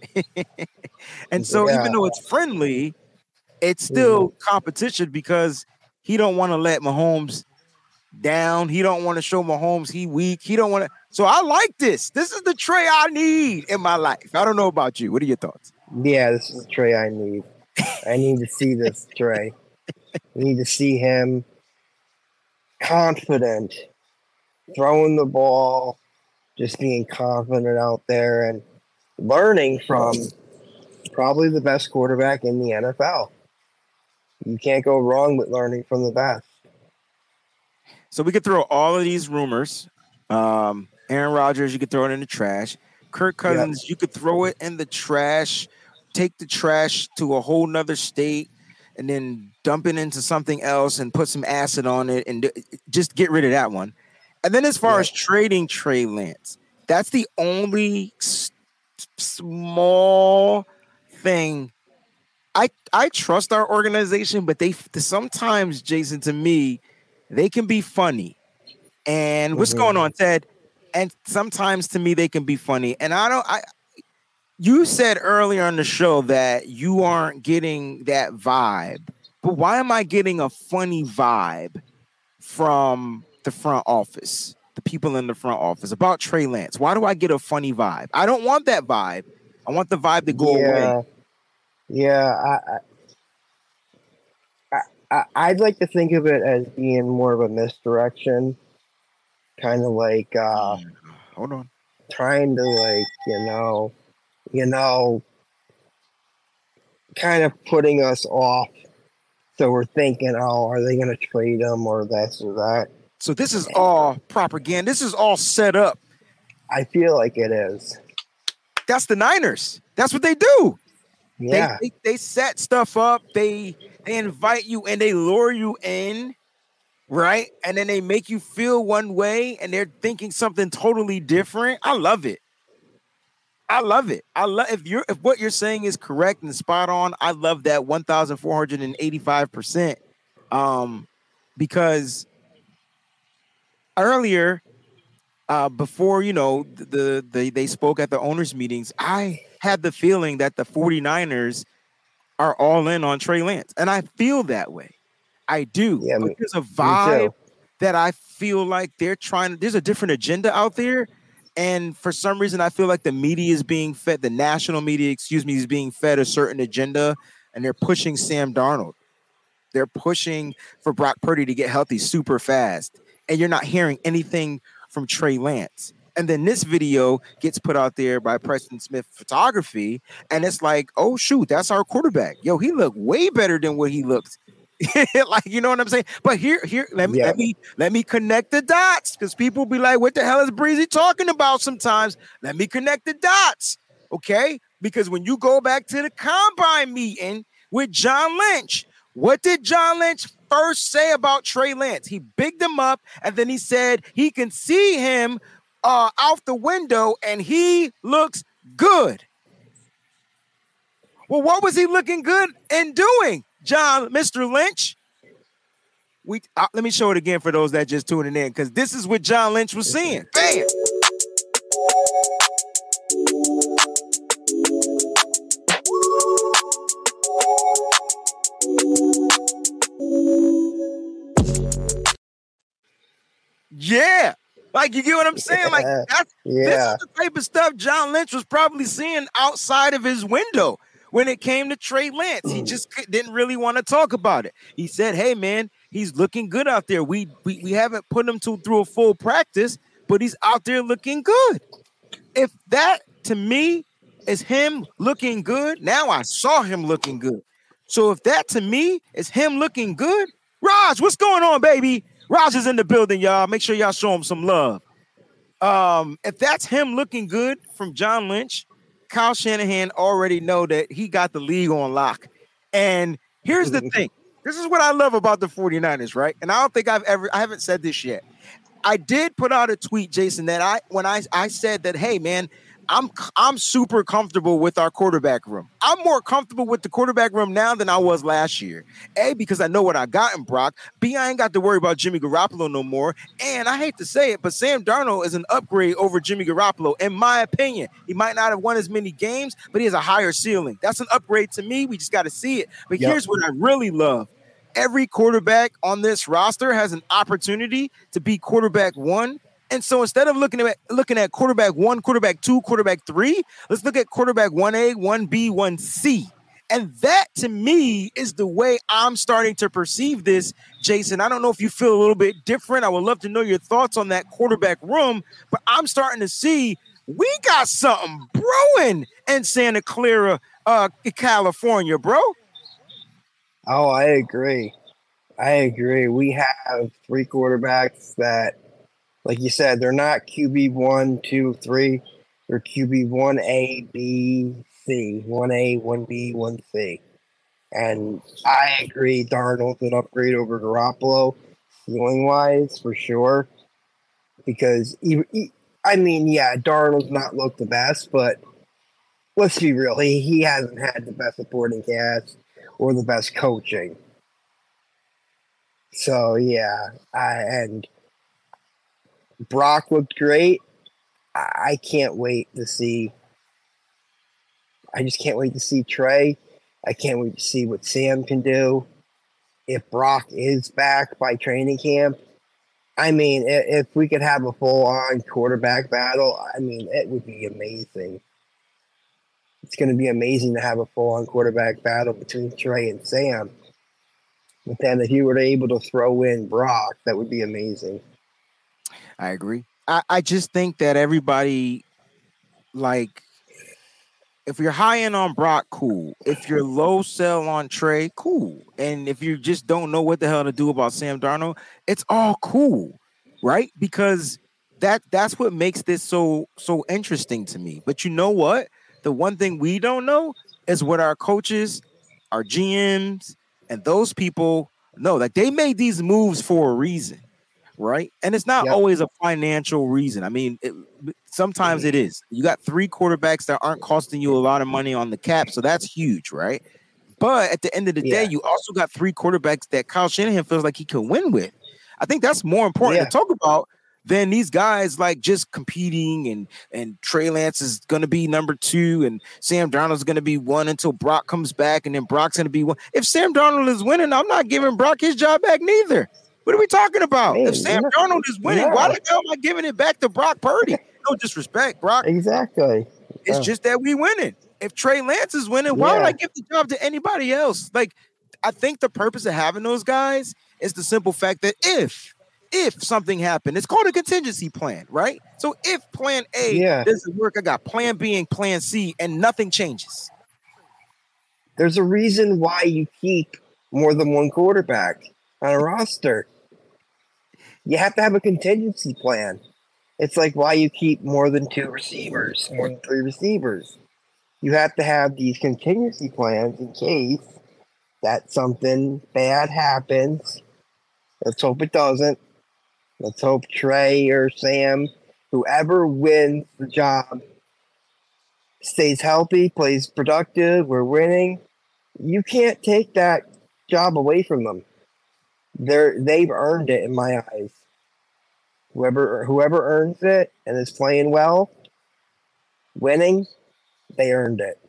and so yeah. even though it's friendly, it's still mm-hmm. competition because he don't want to let Mahomes down. He don't want to show Mahomes he weak. He don't want to. So I like this. This is the Trey I need in my life. I don't know about you. What are your thoughts? Yeah, this is the Trey I need. I need to see this Trey. I need to see him confident, throwing the ball, just being confident out there and learning from probably the best quarterback in the NFL. You can't go wrong with learning from the best. So we could throw all of these rumors. Um, Aaron Rodgers, you could throw it in the trash. Kirk Cousins, yep. you could throw it in the trash, take the trash to a whole nother state, and then dump it into something else and put some acid on it and just get rid of that one. And then as far yeah. as trading Trey Lance, that's the only s- small thing. I I trust our organization, but they sometimes, Jason, to me, they can be funny. And what's mm-hmm. going on, Ted? And sometimes to me they can be funny. And I don't I you said earlier on the show that you aren't getting that vibe. But why am I getting a funny vibe from the front office? The people in the front office about Trey Lance. Why do I get a funny vibe? I don't want that vibe. I want the vibe to go yeah. away. Yeah, I, I, I'd like to think of it as being more of a misdirection, kind of like uh, hold on, trying to like you know, you know, kind of putting us off. So we're thinking, oh, are they going to trade him or this or that? So this is all propaganda. This is all set up. I feel like it is. That's the Niners. That's what they do. Yeah. They, they, they set stuff up. They they invite you and they lure you in, right? And then they make you feel one way and they're thinking something totally different. I love it. I love it. I love if you're if what you're saying is correct and spot on. I love that 1485%. Um because earlier uh before you know the, the they spoke at the owners meetings, I had the feeling that the 49ers are all in on Trey Lance. And I feel that way. I do. Yeah, but there's a vibe that I feel like they're trying there's a different agenda out there. And for some reason, I feel like the media is being fed, the national media, excuse me, is being fed a certain agenda, and they're pushing Sam Darnold. They're pushing for Brock Purdy to get healthy super fast. And you're not hearing anything from Trey Lance. And then this video gets put out there by Preston Smith Photography, and it's like, oh shoot, that's our quarterback. Yo, he looked way better than what he looked. like you know what I'm saying? But here, here, let me yeah. let me let me connect the dots because people be like, what the hell is Breezie talking about sometimes? Let me connect the dots. Okay. Because when you go back to the combine meeting with John Lynch, what did John Lynch first say about Trey Lance? He bigged him up, and then he said he can see him uh, out the window and he looks good. Well, what was he looking good and doing, John, Mr. Lynch? We uh, let me show it again for those that just tuning in because this is what John Lynch was seeing. Bam. Yeah. Like you get what I'm saying? Like that's yeah. this is the type of stuff John Lynch was probably seeing outside of his window when it came to Trey Lance. He mm. just didn't really want to talk about it. He said, "Hey man, he's looking good out there. We we, we haven't put him to, through a full practice, but he's out there looking good." If that to me is him looking good, now I saw him looking good. So if that to me is him looking good, Raj, what's going on, baby? Rogers in the building, y'all. Make sure y'all show him some love. Um, if that's him looking good from John Lynch, Kyle Shanahan already know that he got the league on lock. And here's the thing. This is what I love about the 49ers, right? And I don't think I've ever I haven't said this yet. I did put out a tweet, Jason, that I when I I said that, hey man, I'm I'm super comfortable with our quarterback room. I'm more comfortable with the quarterback room now than I was last year. A because I know what I got in Brock. B I ain't got to worry about Jimmy Garoppolo no more. And I hate to say it, but Sam Darnold is an upgrade over Jimmy Garoppolo in my opinion. He might not have won as many games, but he has a higher ceiling. That's an upgrade to me. We just got to see it. But yep. here's what I really love. Every quarterback on this roster has an opportunity to be quarterback one and so instead of looking at looking at quarterback one, quarterback two, quarterback three, let's look at quarterback one A, one B, one C. And that to me is the way I'm starting to perceive this, Jason. I don't know if you feel a little bit different. I would love to know your thoughts on that quarterback room, but I'm starting to see we got something brewing in Santa Clara, uh, California, bro. Oh, I agree. I agree. We have three quarterbacks that like you said, they're not QB one, two, three. They're QB one A, B, C, one A, one B, one C. And I agree, Darnold's an upgrade over Garoppolo, ceiling wise for sure. Because he, he, I mean, yeah, Darnold's not looked the best, but let's be real, he, he hasn't had the best supporting cast or the best coaching. So yeah, I and Brock looked great. I can't wait to see. I just can't wait to see Trey. I can't wait to see what Sam can do. If Brock is back by training camp, I mean, if we could have a full on quarterback battle, I mean, it would be amazing. It's going to be amazing to have a full on quarterback battle between Trey and Sam. But then if you were able to throw in Brock, that would be amazing. I agree. I, I just think that everybody, like, if you're high end on Brock, cool. If you're low sell on Trey, cool. And if you just don't know what the hell to do about Sam Darnold, it's all cool, right? Because that that's what makes this so so interesting to me. But you know what? The one thing we don't know is what our coaches, our GMs, and those people know. Like they made these moves for a reason right? And it's not yep. always a financial reason. I mean, it, sometimes it mm-hmm. is. You got three quarterbacks that aren't costing you a lot of money on the cap, so that's huge, right? But at the end of the yeah. day, you also got three quarterbacks that Kyle Shanahan feels like he can win with. I think that's more important yeah. to talk about than these guys like just competing and and Trey Lance is going to be number two and Sam Darnold is going to be one until Brock comes back and then Brock's going to be one. If Sam Darnold is winning, I'm not giving Brock his job back neither. What are we talking about? Man, if Sam Darnold is winning, yeah. why the hell am I giving it back to Brock Purdy? No disrespect, Brock. Exactly. It's just that we winning. If Trey Lance is winning, why yeah. would I give the job to anybody else? Like, I think the purpose of having those guys is the simple fact that if if something happened, it's called a contingency plan, right? So if plan A yeah. doesn't work, I got plan B and plan C, and nothing changes. There's a reason why you keep more than one quarterback on a roster you have to have a contingency plan. It's like why you keep more than two receivers, more than mm. three receivers. You have to have these contingency plans in case that something bad happens. Let's hope it doesn't. Let's hope Trey or Sam, whoever wins the job, stays healthy, plays productive, we're winning. You can't take that job away from them. They're they've earned it in my eyes. Whoever whoever earns it and is playing well, winning, they earned it.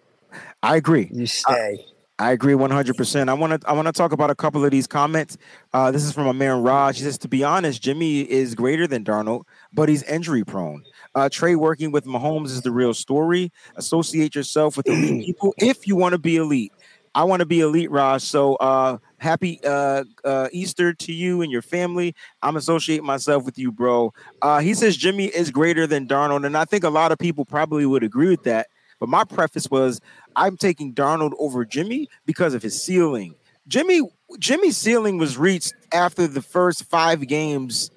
I agree. You stay. I agree 100%. I want to I want to talk about a couple of these comments. Uh, this is from Amir Raj. He says, to be honest, Jimmy is greater than Darnold, but he's injury prone. Uh, Trey working with Mahomes is the real story. Associate yourself with elite people if you want to be elite. I want to be elite, Raj. So uh, happy uh, uh, Easter to you and your family. I'm associating myself with you, bro. Uh, he says Jimmy is greater than Darnold, and I think a lot of people probably would agree with that. But my preface was I'm taking Darnold over Jimmy because of his ceiling. Jimmy Jimmy's ceiling was reached after the first five games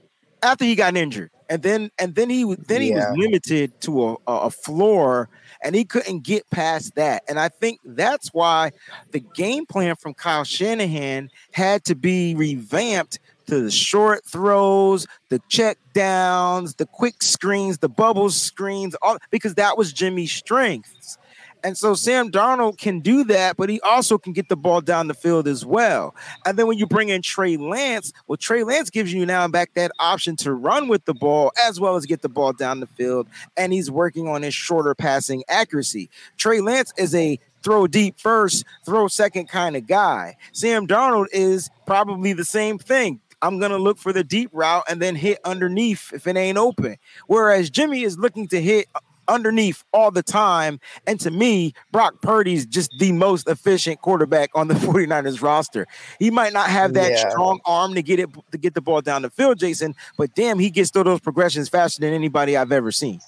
after he got injured, and then and then he then he yeah. was limited to a, a floor and he couldn't get past that. And I think that's why the game plan from Kyle Shanahan had to be revamped to the short throws, the check downs, the quick screens, the bubble screens, all because that was Jimmy's strengths. And so Sam Darnold can do that, but he also can get the ball down the field as well. And then when you bring in Trey Lance, well, Trey Lance gives you now and back that option to run with the ball as well as get the ball down the field. And he's working on his shorter passing accuracy. Trey Lance is a throw deep first, throw second kind of guy. Sam Darnold is probably the same thing. I'm going to look for the deep route and then hit underneath if it ain't open. Whereas Jimmy is looking to hit underneath all the time. And to me, Brock Purdy's just the most efficient quarterback on the 49ers roster. He might not have that yeah. strong arm to get it to get the ball down the field, Jason, but damn, he gets through those progressions faster than anybody I've ever seen.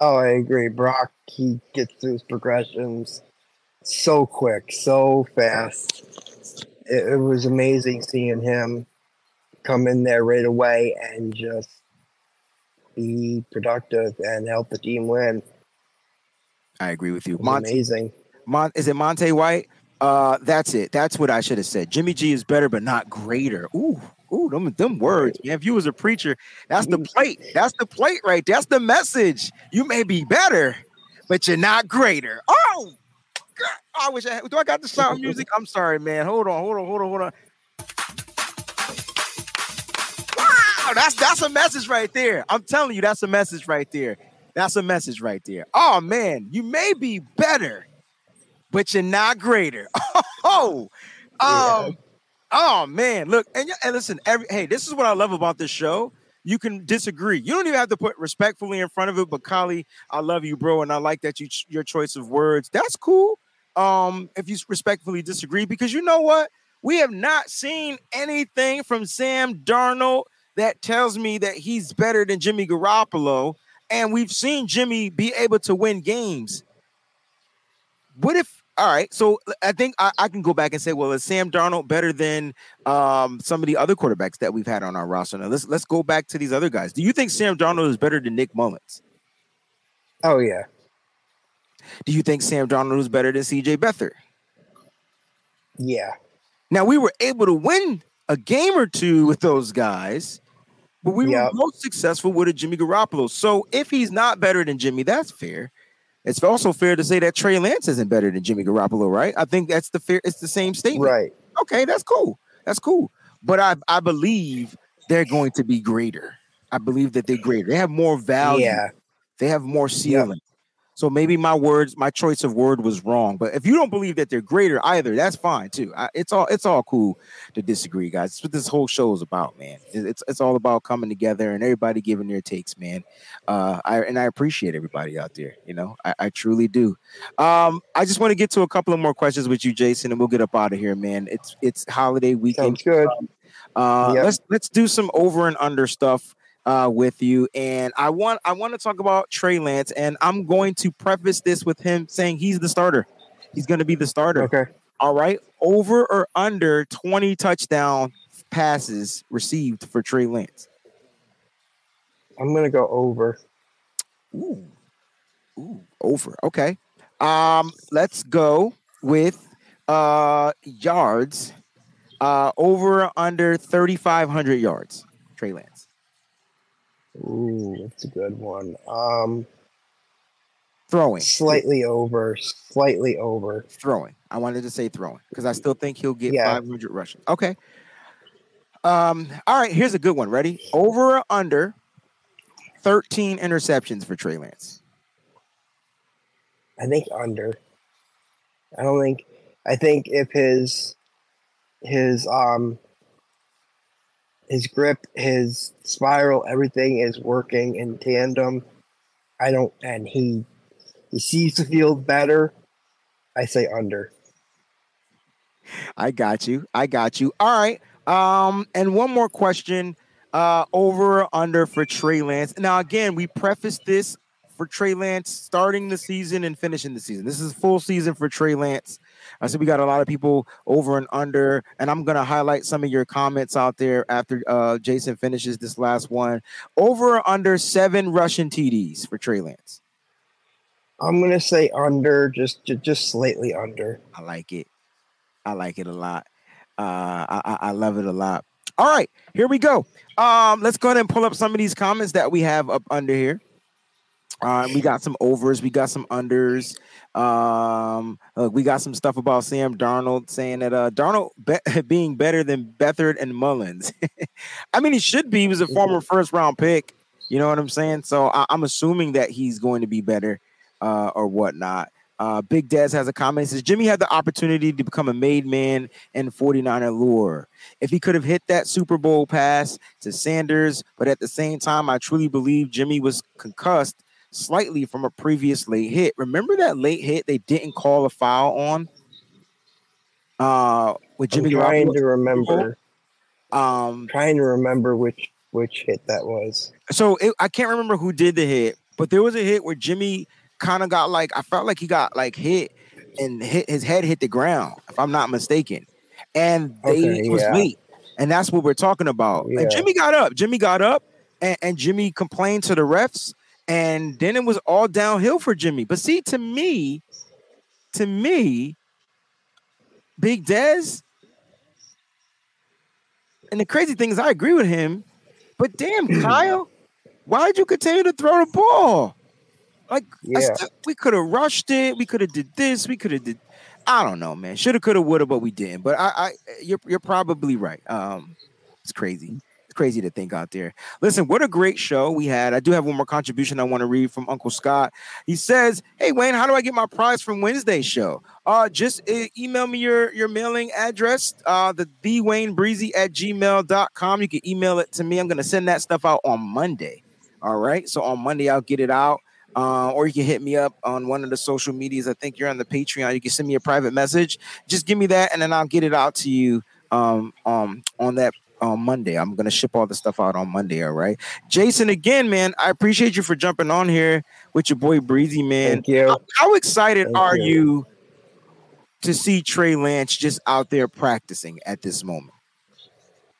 Oh, I agree. Brock, he gets through his progressions so quick, so fast. It, it was amazing seeing him come in there right away and just be productive and help the team win. I agree with you. Monte, amazing. Mon, is it Monte White? Uh, that's it. That's what I should have said. Jimmy G is better, but not greater. Ooh, ooh, them, them words, man. If you was a preacher, that's the plate. That's the plate right. That's the message. You may be better, but you're not greater. Oh, God, I wish I had. Do I got the sound music? I'm sorry, man. Hold on, hold on, hold on, hold on. That's that's a message right there. I'm telling you, that's a message right there. That's a message right there. Oh man, you may be better, but you're not greater. Oh, um, yeah. oh man, look and, and listen. Every hey, this is what I love about this show. You can disagree. You don't even have to put respectfully in front of it. But Kali, I love you, bro, and I like that you your choice of words. That's cool. Um, if you respectfully disagree, because you know what, we have not seen anything from Sam Darnold that tells me that he's better than Jimmy Garoppolo. And we've seen Jimmy be able to win games. What if, all right, so I think I, I can go back and say, well, is Sam Darnold better than um, some of the other quarterbacks that we've had on our roster? Now let's let's go back to these other guys. Do you think Sam Darnold is better than Nick Mullens? Oh yeah. Do you think Sam Darnold is better than CJ Beathard? Yeah. Now we were able to win a game or two with those guys, but we yep. were most successful with a Jimmy Garoppolo. So if he's not better than Jimmy, that's fair. It's also fair to say that Trey Lance isn't better than Jimmy Garoppolo, right? I think that's the fair. It's the same statement, right? Okay, that's cool. That's cool. But I I believe they're going to be greater. I believe that they're greater. They have more value. Yeah. They have more ceiling. So maybe my words, my choice of word was wrong. But if you don't believe that they're greater either, that's fine too. I, it's all it's all cool to disagree, guys. It's what this whole show is about, man. It's it's all about coming together and everybody giving their takes, man. Uh, I and I appreciate everybody out there. You know, I, I truly do. Um, I just want to get to a couple of more questions with you, Jason, and we'll get up out of here, man. It's it's holiday weekend. Sounds good. Uh, yep. Let's let's do some over and under stuff uh, with you. And I want I want to talk about Trey Lance, and I'm going to preface this with him saying he's the starter. He's going to be the starter. Okay. All right. Over or under 20 touchdown passes received for Trey Lance. I'm going to go over. Ooh. Ooh, over. Okay. Um, let's go with uh yards. Uh, over under 3,500 yards. Trey Lance. Ooh, that's a good one. Um, throwing slightly over, slightly over. Throwing. I wanted to say throwing because I still think he'll get yeah. 500 rushing. Okay. Um. All right. Here's a good one. Ready? Over or under 13 interceptions for Trey Lance. I think under. I don't think. I think if his his um his grip, his spiral, everything is working in tandem. I don't, and he he sees the field better. I say under. I got you. I got you. All right. Um, and one more question. Uh, over under for Trey Lance. Now, again, we preface this for Trey Lance starting the season and finishing the season. This is full season for Trey Lance. I said we got a lot of people over and under, and I'm gonna highlight some of your comments out there after uh, Jason finishes this last one. Over or under seven rushing TDs for Trey Lance. I'm gonna say under, just just slightly under. I like it. I like it a lot. Uh, I, I love it a lot. All right, here we go. Um, let's go ahead and pull up some of these comments that we have up under here. Um, we got some overs, we got some unders. Um, uh, we got some stuff about Sam Darnold saying that uh, Darnold be- being better than Beathard and Mullens. I mean, he should be. He was a former first round pick. You know what I'm saying? So I- am assuming that he's going to be better uh, or whatnot. Uh, Big Dez has a comment. He says Jimmy had the opportunity to become a made man in 49er lore. If he could have hit that Super Bowl pass to Sanders, but at the same time, I truly believe Jimmy was concussed slightly from a previous late hit. Remember that late hit they didn't call a foul on? Uh, with Jimmy. I'm trying to remember. Um, trying to remember which which hit that was. So it, I can't remember who did the hit, but there was a hit where Jimmy kind of got like I felt like he got like hit and hit his head hit the ground, if I'm not mistaken. And they okay, was yeah. late. And that's what we're talking about. Yeah. And Jimmy got up. Jimmy got up and, and Jimmy complained to the refs. And then it was all downhill for Jimmy. But see, to me, to me, Big Dez, and the crazy thing is I agree with him, but damn, Kyle, why did you continue to throw the ball? Like yeah. we could have rushed it. We could have did this. We could have did. I don't know, man. Shoulda, coulda, woulda, but we didn't. But I, I, you're you're probably right. Um, it's crazy. Crazy to think out there. Listen, what a great show we had. I do have one more contribution I want to read from Uncle Scott. He says, "Hey Wayne, how do I get my prize from Wednesday's show? Uh, just uh, email me your your mailing address. Uh, the the Wayne Breezie at gmail.com. You can email it to me. I'm gonna send that stuff out on Monday. All right. So on Monday I'll get it out uh, or you can hit me up on one of the social medias. I think you're on the Patreon. You can send me a private message. Just give me that, and then I'll get it out to you um, um, on that on Monday. I'm gonna ship all the stuff out on Monday. All right, Jason. Again, man, I appreciate you for jumping on here with your boy Breezie, man. Thank you. How, how excited Thank are you. you to see Trey Lance just out there practicing at this moment?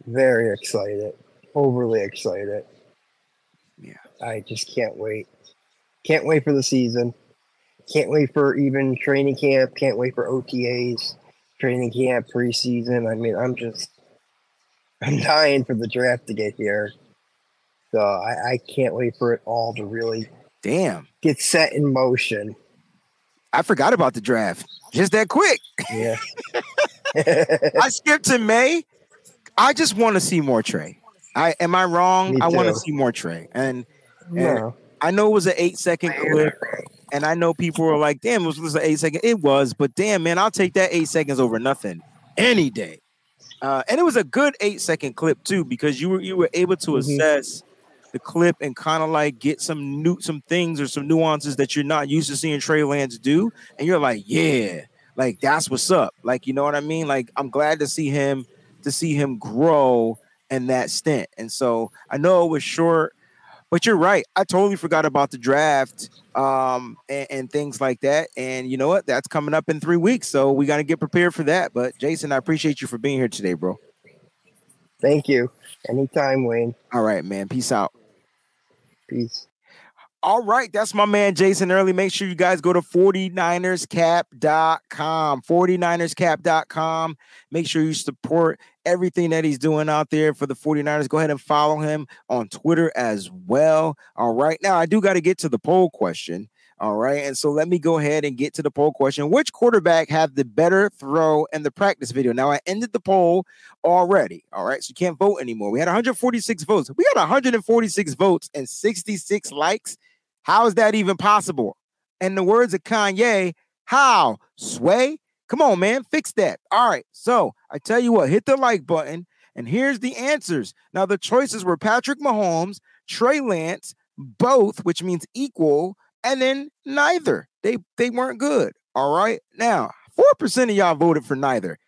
Very excited, overly excited. Yeah, I just can't wait. Can't wait for the season. Can't wait for even training camp. Can't wait for OTAs, training camp, preseason. I mean, I'm just, I'm dying for the draft to get here. So I, I can't wait for it all to really damn get set in motion. I forgot about the draft just that quick. Yeah. I skipped to May. I just want to see more Trey. I am I wrong? I want to see more Trey. And, and. I know it was an eight second clip, and I know people were like, "Damn, it was an eight second." It was, but damn, man, I'll take that eight seconds over nothing any day. Uh, and it was a good eight second clip too, because you were you were able to mm-hmm. assess the clip and kind of like get some new some things or some nuances that you're not used to seeing Trey Lance do, and you're like, yeah, like that's what's up. Like you know what I mean? Like I'm glad to see him to see him grow in that stint. And so I know it was short but you're right. I totally forgot about the draft um, and, and, things like that. And you know what? That's coming up in three weeks. So we got to get prepared for that. But Jason, I appreciate you for being here today, bro. Thank you. Anytime, Wayne. All right, man. Peace out. Peace. All right, that's my man Jason Early. Make sure you guys go to 49erscap.com. 49erscap.com. Make sure you support everything that he's doing out there for the 49ers. Go ahead and follow him on Twitter as well. All right. Now, I do got to get to the poll question. All right. And so let me go ahead and get to the poll question. Which quarterback had the better throw in the practice video? Now, I ended the poll already. All right. So you can't vote anymore. We had 146 votes. We got 146 votes and 66 likes. How is that even possible? In the words of Kanye, how? Sway? Come on, man, fix that. All right. So I tell you what, hit the like button. And here's the answers. Now, the choices were Patrick Mahomes, Trey Lance, both, which means equal, and then neither. They they weren't good. All right. Now, 4% of y'all voted for neither.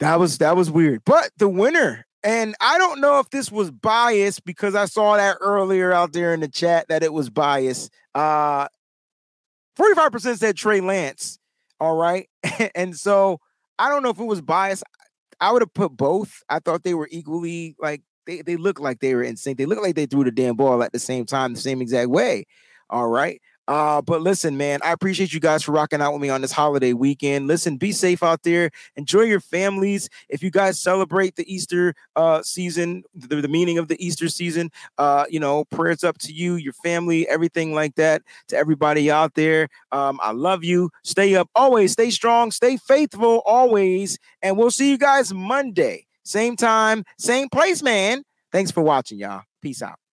That was that was weird. But the winner and I don't know if this was biased because I saw that earlier out there in the chat that it was biased. Uh 45% said Trey Lance. All right. and so I don't know if it was biased. I would have put both. I thought they were equally like they, they look like they were in sync. They look like they threw the damn ball at the same time, the same exact way. All right. Uh, but listen, man, I appreciate you guys for rocking out with me on this holiday weekend. Listen, be safe out there. Enjoy your families. If you guys celebrate the Easter uh, season, the, the meaning of the Easter season, uh, you know, prayers up to you, your family, everything like that. To everybody out there, um, I love you. Stay up always. Stay strong. Stay faithful always. And we'll see you guys Monday, same time, same place, man. Thanks for watching, y'all. Peace out.